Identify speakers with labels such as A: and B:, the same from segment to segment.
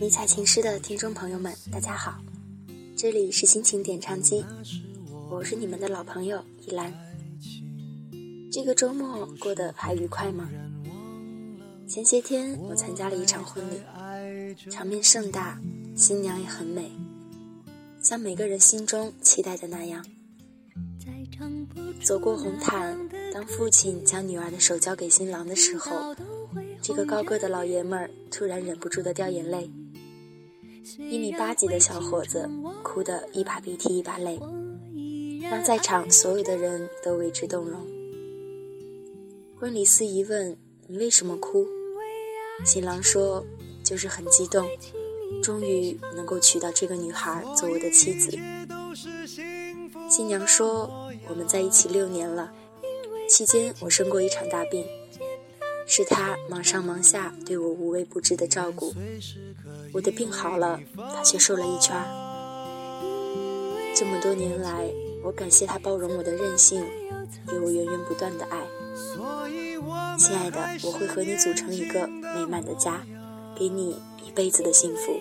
A: 迷彩情诗的听众朋友们，大家好，这里是心情点唱机，我是你们的老朋友依兰。这个周末过得还愉快吗？前些天我参加了一场婚礼，场面盛大，新娘也很美，像每个人心中期待的那样。走过红毯，当父亲将女儿的手交给新郎的时候，这个高个的老爷们儿突然忍不住的掉眼泪。一米八几的小伙子哭得一把鼻涕一把泪，让在场所有的人都为之动容。婚礼司仪问：“你为什么哭？”新郎说：“就是很激动，终于能够娶到这个女孩做我的妻子。”新娘说：“我们在一起六年了，期间我生过一场大病。”是他忙上忙下对我无微不至的照顾，我的病好了，他却瘦了一圈。这么多年来，我感谢他包容我的任性，给我源源不断的爱。亲爱的，我会和你组成一个美满的家，给你一辈子的幸福。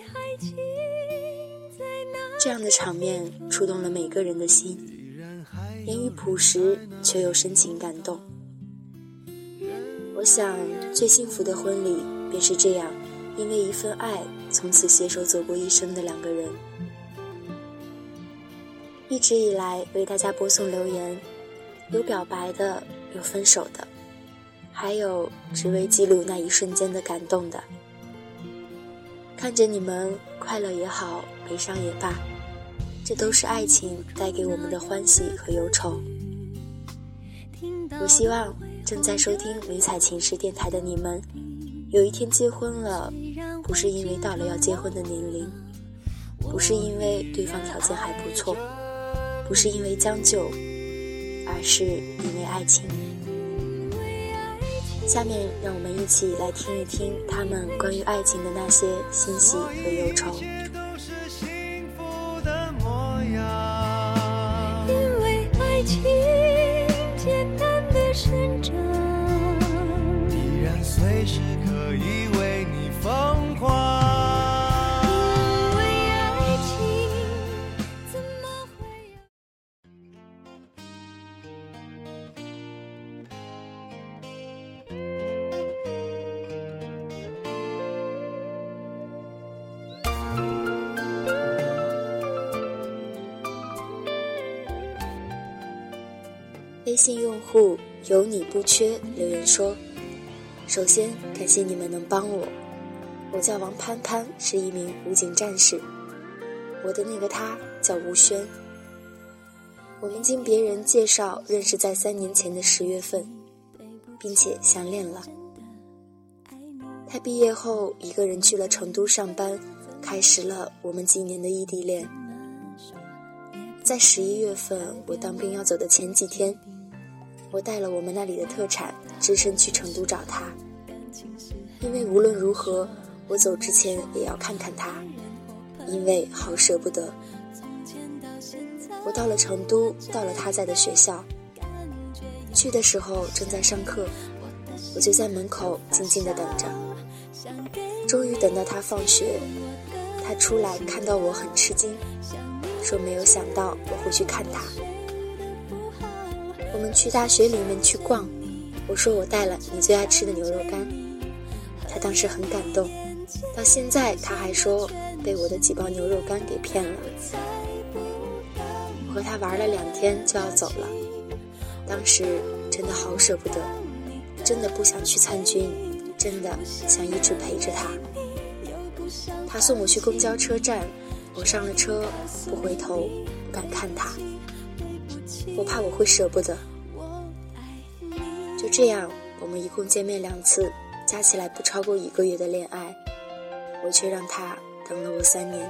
A: 这样的场面触动了每个人的心，言语朴实却又深情感动。我想，最幸福的婚礼便是这样，因为一份爱，从此携手走过一生的两个人。一直以来为大家播送留言，有表白的，有分手的，还有只为记录那一瞬间的感动的。看着你们快乐也好，悲伤也罢，这都是爱情带给我们的欢喜和忧愁。我希望。正在收听迷彩情诗电台的你们，有一天结婚了，不是因为到了要结婚的年龄，不是因为对方条件还不错，不是因为将就，而是因为爱情。下面让我们一起来听一听他们关于爱情的那些欣喜和忧愁。
B: 因为爱情
A: 户有你不缺留言说。首先感谢你们能帮我，我叫王潘潘，是一名武警战士。我的那个他叫吴轩。我们经别人介绍认识在三年前的十月份，并且相恋了。他毕业后一个人去了成都上班，开始了我们几年的异地恋。在十一月份我当兵要走的前几天。我带了我们那里的特产，只身去成都找他，因为无论如何，我走之前也要看看他，因为好舍不得。我到了成都，到了他在的学校，去的时候正在上课，我就在门口静静的等着。终于等到他放学，他出来看到我很吃惊，说没有想到我会去看他。我们去大学里面去逛，我说我带了你最爱吃的牛肉干，他当时很感动，到现在他还说被我的几包牛肉干给骗了。我和他玩了两天就要走了，当时真的好舍不得，真的不想去参军，真的想一直陪着他。他送我去公交车站，我上了车不回头，不敢看他。我怕我会舍不得，就这样，我们一共见面两次，加起来不超过一个月的恋爱，我却让他等了我三年。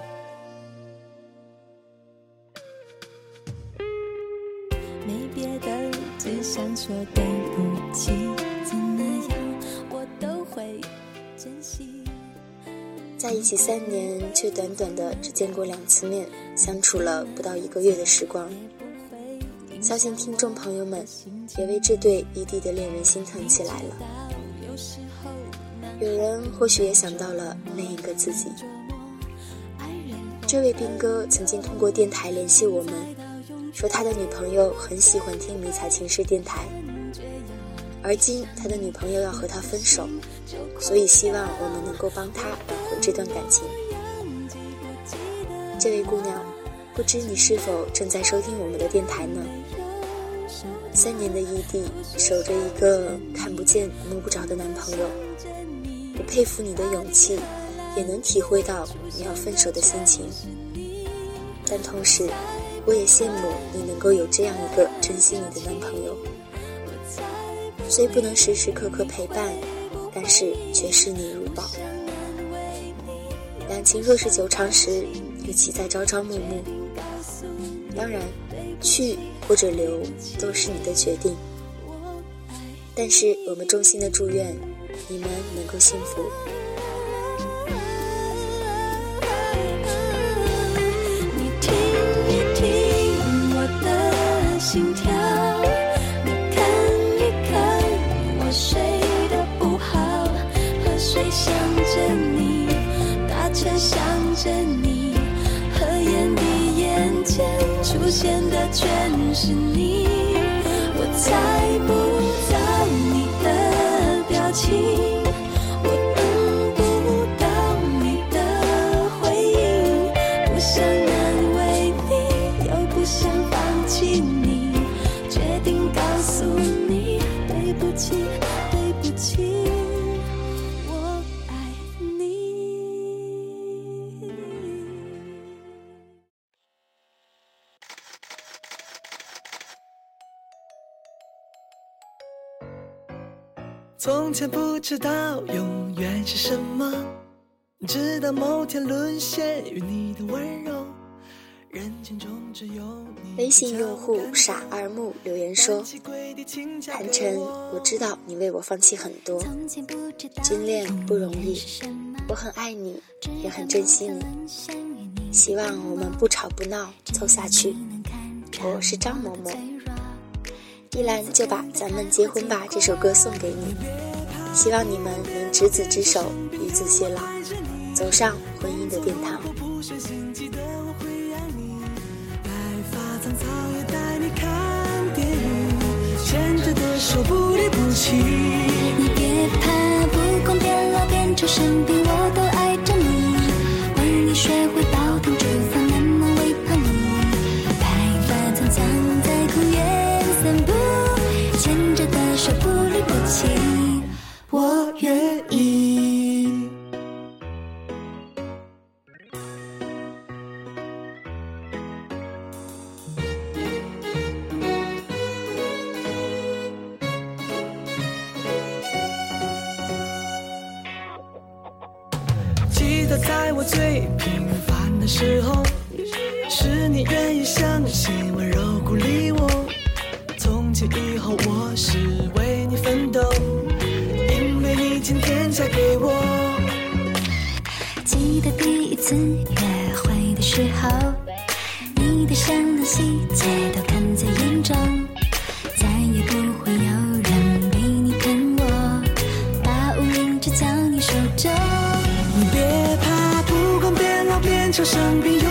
A: 没别的，只想说对不起，怎么样我都会珍惜。在一起三年，却短短的只见过两次面，相处了不到一个月的时光。相信听众朋友们也为这对异地的恋人心疼起来了。有人或许也想到了另一个自己，这位兵哥曾经通过电台联系我们，说他的女朋友很喜欢听迷彩情诗电台，而今他的女朋友要和他分手，所以希望我们能够帮他挽回这段感情。这位姑娘，不知你是否正在收听我们的电台呢？三年的异地，守着一个看不见摸不着的男朋友，我佩服你的勇气，也能体会到你要分手的心情。但同时，我也羡慕你能够有这样一个珍惜你的男朋友，虽不能时时刻刻陪伴，但是却视你如宝。感情若是久长时，一起在朝朝暮暮。当然，去或者留都是你的决定。但是我们衷心的祝愿你们能够幸福。
B: 现的全是你，我猜不
C: 从前不知道永远是什么，直到某天沦陷于你的温柔。人群中只有你。
A: 微信用户傻二木留言说：“韩晨，我知道你为我放弃很多，金恋不容易，我很爱你，也很珍惜你，希望我们不吵不闹，凑下去。我是张某某。”依兰就把《咱们结婚吧》这首歌送给你，希望你们能执子之手，与子偕老，走上婚姻的殿堂。
C: 白发苍苍也带你看电影，牵着的手不离不弃。
B: 你别怕，不管变老变丑生病，
C: 得在我最平凡的时候，是你愿意相信温柔鼓励我。从今以后，我是为你奋斗，因为你今天嫁给我。
B: 记得第一次约会的时候，你的善良细节都看在眼中，
C: 老变丑生病，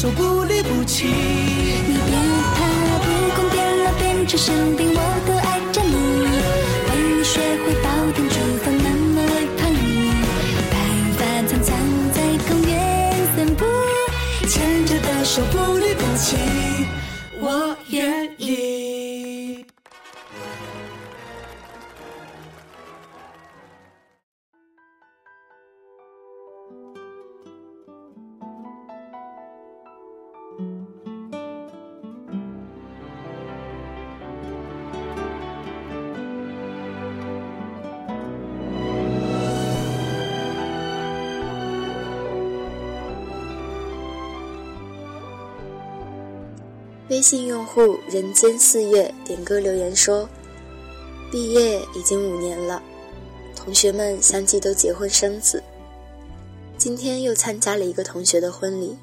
C: 说不离不弃。
B: 你别怕，不管变老变成生病，
A: 微信用户人间四月点歌留言说：“毕业已经五年了，同学们相继都结婚生子。今天又参加了一个同学的婚礼，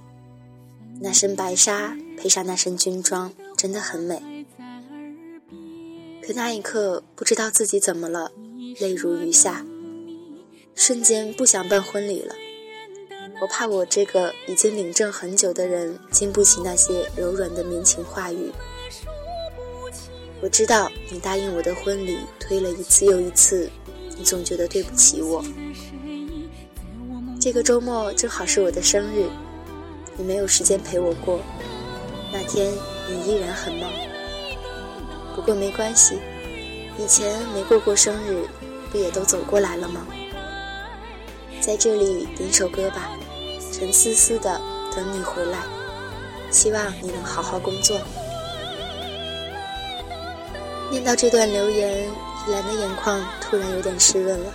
A: 那身白纱配上那身军装，真的很美。可那一刻，不知道自己怎么了，泪如雨下，瞬间不想办婚礼了。”我怕我这个已经领证很久的人经不起那些柔软的绵情话语。我知道你答应我的婚礼推了一次又一次，你总觉得对不起我。这个周末正好是我的生日，你没有时间陪我过。那天你依然很忙，不过没关系，以前没过过生日，不也都走过来了吗？在这里点首歌吧。陈思思的《等你回来》，希望你能好好工作。念到这段留言，依兰的眼眶突然有点湿润了。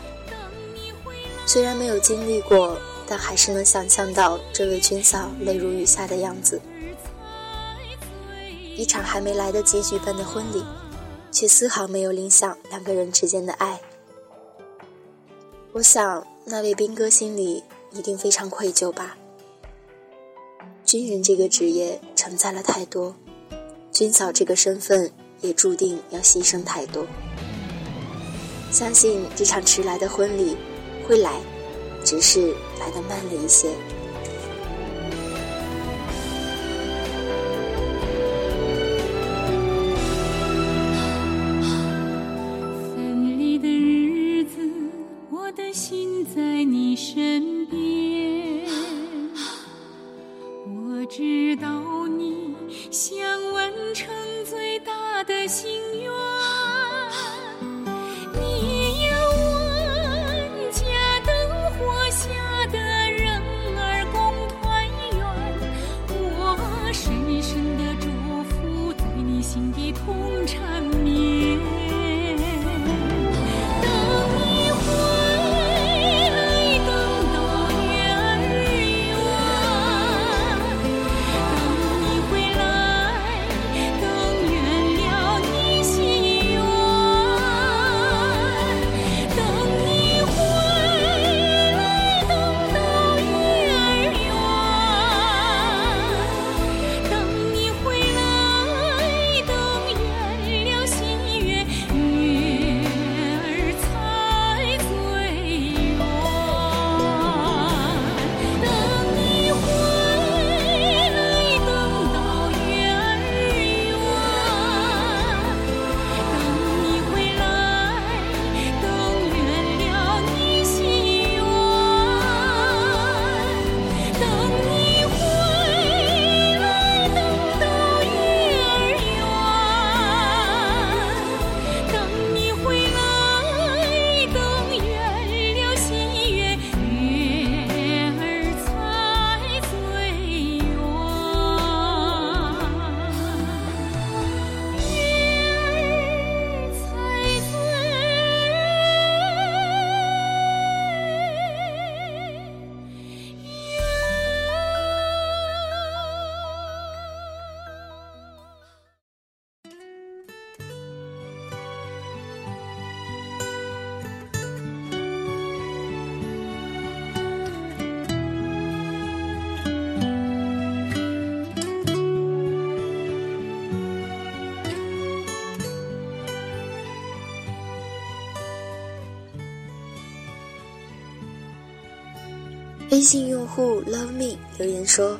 A: 虽然没有经历过，但还是能想象到这位军嫂泪如雨下的样子。一场还没来得及举办的婚礼，却丝毫没有影响两个人之间的爱。我想，那位兵哥心里。一定非常愧疚吧。军人这个职业承载了太多，军嫂这个身份也注定要牺牲太多。相信这场迟来的婚礼会来，只是来的慢了一些。微信用户 love me 留言说：“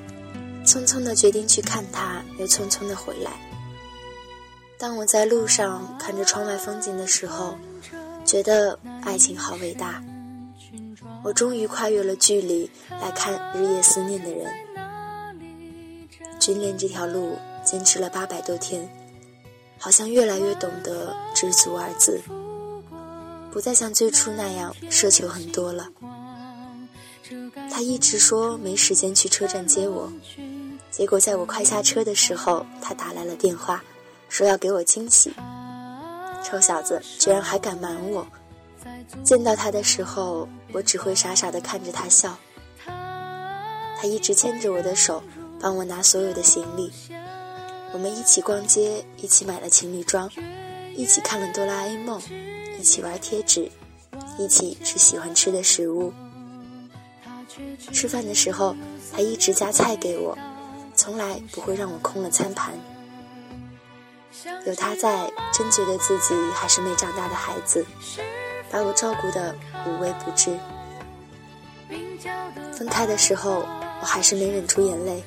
A: 匆匆的决定去看他，又匆匆的回来。当我在路上看着窗外风景的时候，觉得爱情好伟大。我终于跨越了距离来看日夜思念的人。军恋这条路坚持了八百多天，好像越来越懂得知足二字，不再像最初那样奢求很多了。”他一直说没时间去车站接我，结果在我快下车的时候，他打来了电话，说要给我惊喜。臭小子居然还敢瞒我！见到他的时候，我只会傻傻的看着他笑。他一直牵着我的手，帮我拿所有的行李。我们一起逛街，一起买了情侣装，一起看了哆啦 A 梦，一起玩贴纸，一起吃喜欢吃的食物。吃饭的时候，还一直夹菜给我，从来不会让我空了餐盘。有他在，真觉得自己还是没长大的孩子，把我照顾得无微不至。分开的时候，我还是没忍住眼泪，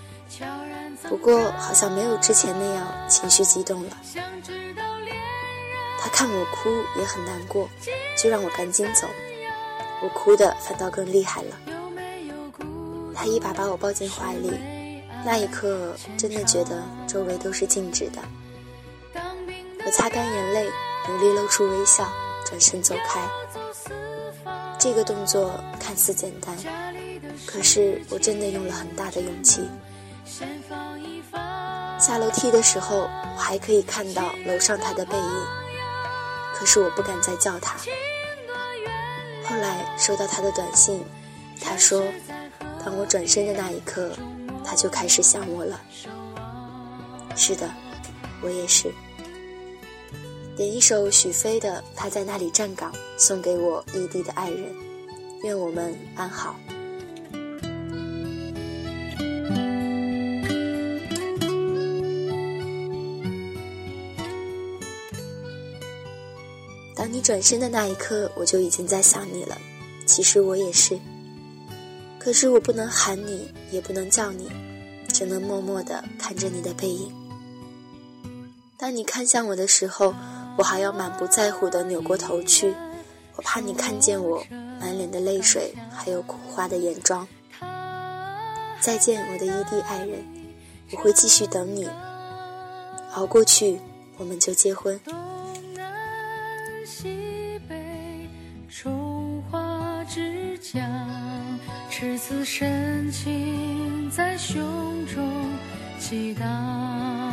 A: 不过好像没有之前那样情绪激动了。他看我哭也很难过，就让我赶紧走，我哭的反倒更厉害了。他一把把我抱进怀里，那一刻真的觉得周围都是静止的。我擦干眼泪，努力露出微笑，转身走开。这个动作看似简单，可是我真的用了很大的勇气。下楼梯的时候，我还可以看到楼上他的背影，可是我不敢再叫他。后来收到他的短信，他说：“当我转身的那一刻，他就开始想我了。”是的，我也是。点一首许飞的《他在那里站岗》，送给我异地的爱人，愿我们安好。当你转身的那一刻，我就已经在想你了。其实我也是，可是我不能喊你，也不能叫你，只能默默地看着你的背影。当你看向我的时候。我还要满不在乎地扭过头去，我怕你看见我满脸的泪水，还有苦花的眼妆。再见，我的异地爱人，我会继续等你，熬过去，我们就结婚。赤子深情在胸中激荡。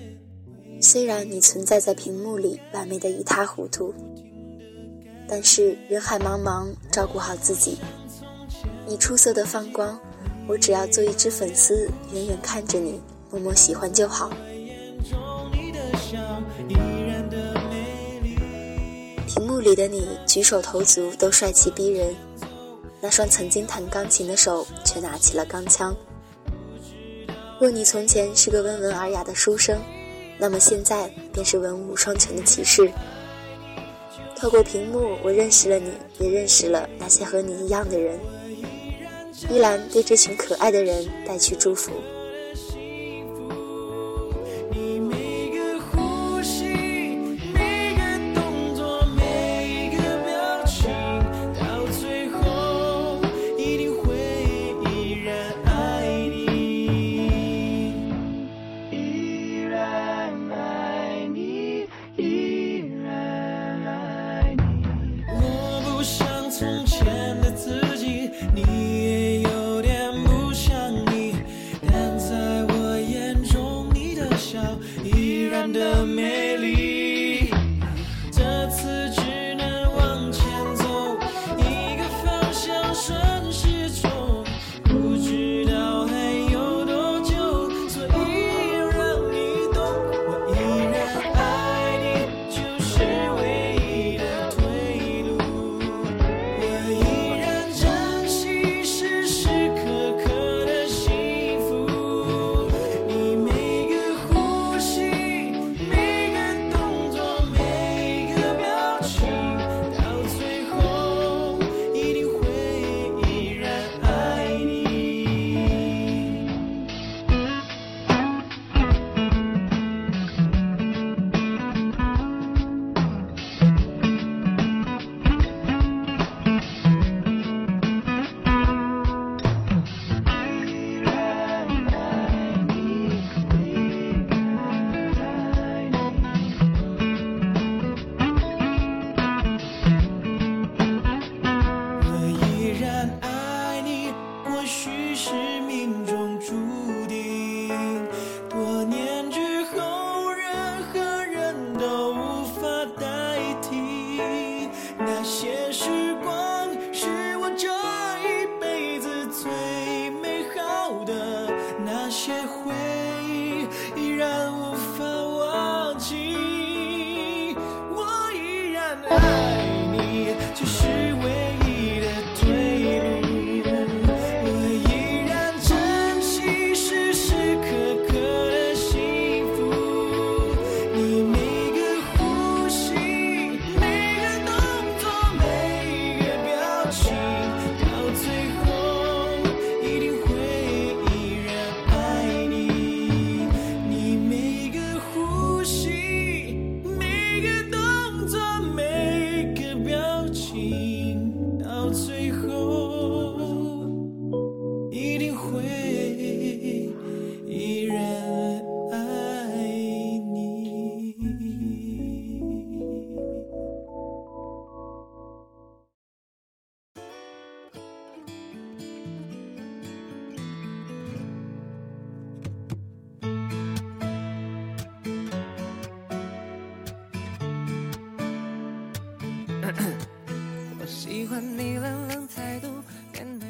A: 虽然你存在在屏幕里，完美的一塌糊涂，但是人海茫茫，照顾好自己。你出色的放光，我只要做一只粉丝，远远看着你，默默喜欢就好。”屏幕里的你，举手投足都帅气逼人。那双曾经弹钢琴的手，却拿起了钢枪。若你从前是个温文尔雅的书生，那么现在便是文武双全的骑士。透过屏幕，我认识了你，也认识了那些和你一样的人。
C: 依然对这群可爱的人带去祝福。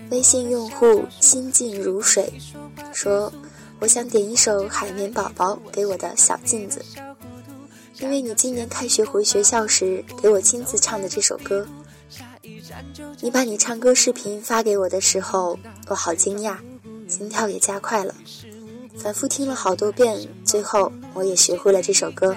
C: 微信用户心静如水说：“我想点一首《海绵宝宝》给我的小镜子，因为你今年开学回学校时给我亲自唱的这首歌。你把你唱歌视频发给我的时候，我好惊讶，心跳也加快了，反复听了好多遍，最后我也学会了这首歌。”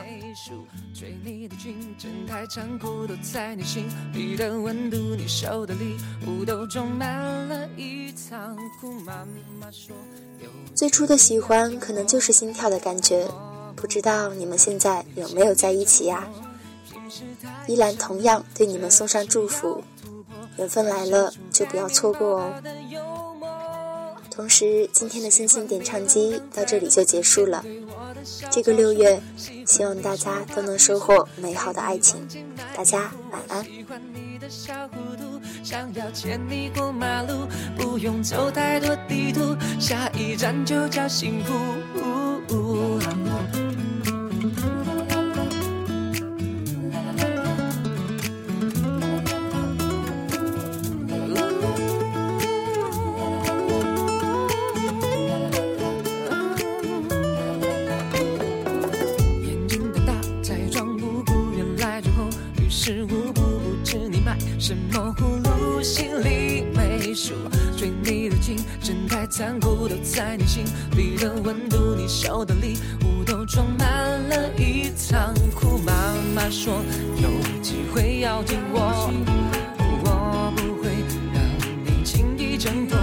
C: 最初的喜欢可能就是心跳的感觉，不知道你们现在有没有在一起呀？依兰同样对你们送上祝福，缘分来了就不要错过哦。同时，今天的星星点唱机到这里就结束了。这个六月，希望大家都能收获美好的爱情。大家晚安。
D: 喜欢你的小糊涂，想要牵你过马路，不用走太多地图，下一站就叫幸福。呜呜对你的情真太残酷，都在你心里的温度。你收的礼物都装满了一仓库。妈妈说有机会要紧握，我不会让你轻易挣脱。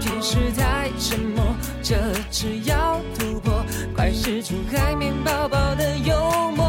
D: 平时太沉默，这次要突破，快使出海绵宝宝的幽默。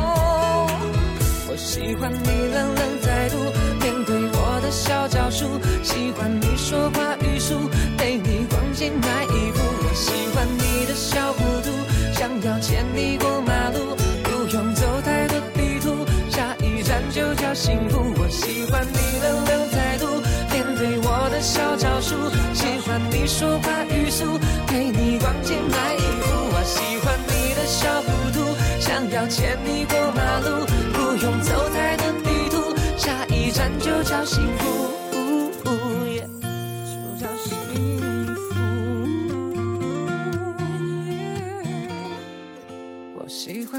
D: 我喜欢你冷冷态度，面对我的小招数，喜欢。说话语速，陪你逛街买衣服。我喜欢你的小糊涂，想要牵你过马路，不用走太多地图，下一站就叫幸福。我喜欢你冷冷态度，面对我的小招数，喜欢你说话语速，陪你逛街买衣服。我喜欢你的小糊涂，想要牵你过马路，不用走太多地图，下一站就叫幸福。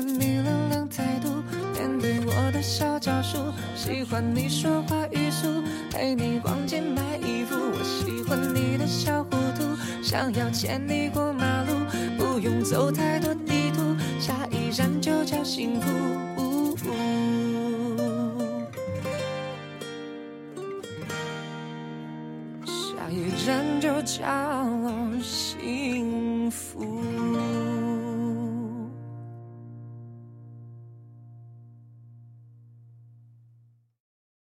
D: 你冷冷态度，面对我的小招数，喜欢你说话语速，陪你逛街买衣服。我喜欢你的小糊涂，想要牵你过马路，不用走太多地图，下一站就叫幸福。下一站就叫幸福。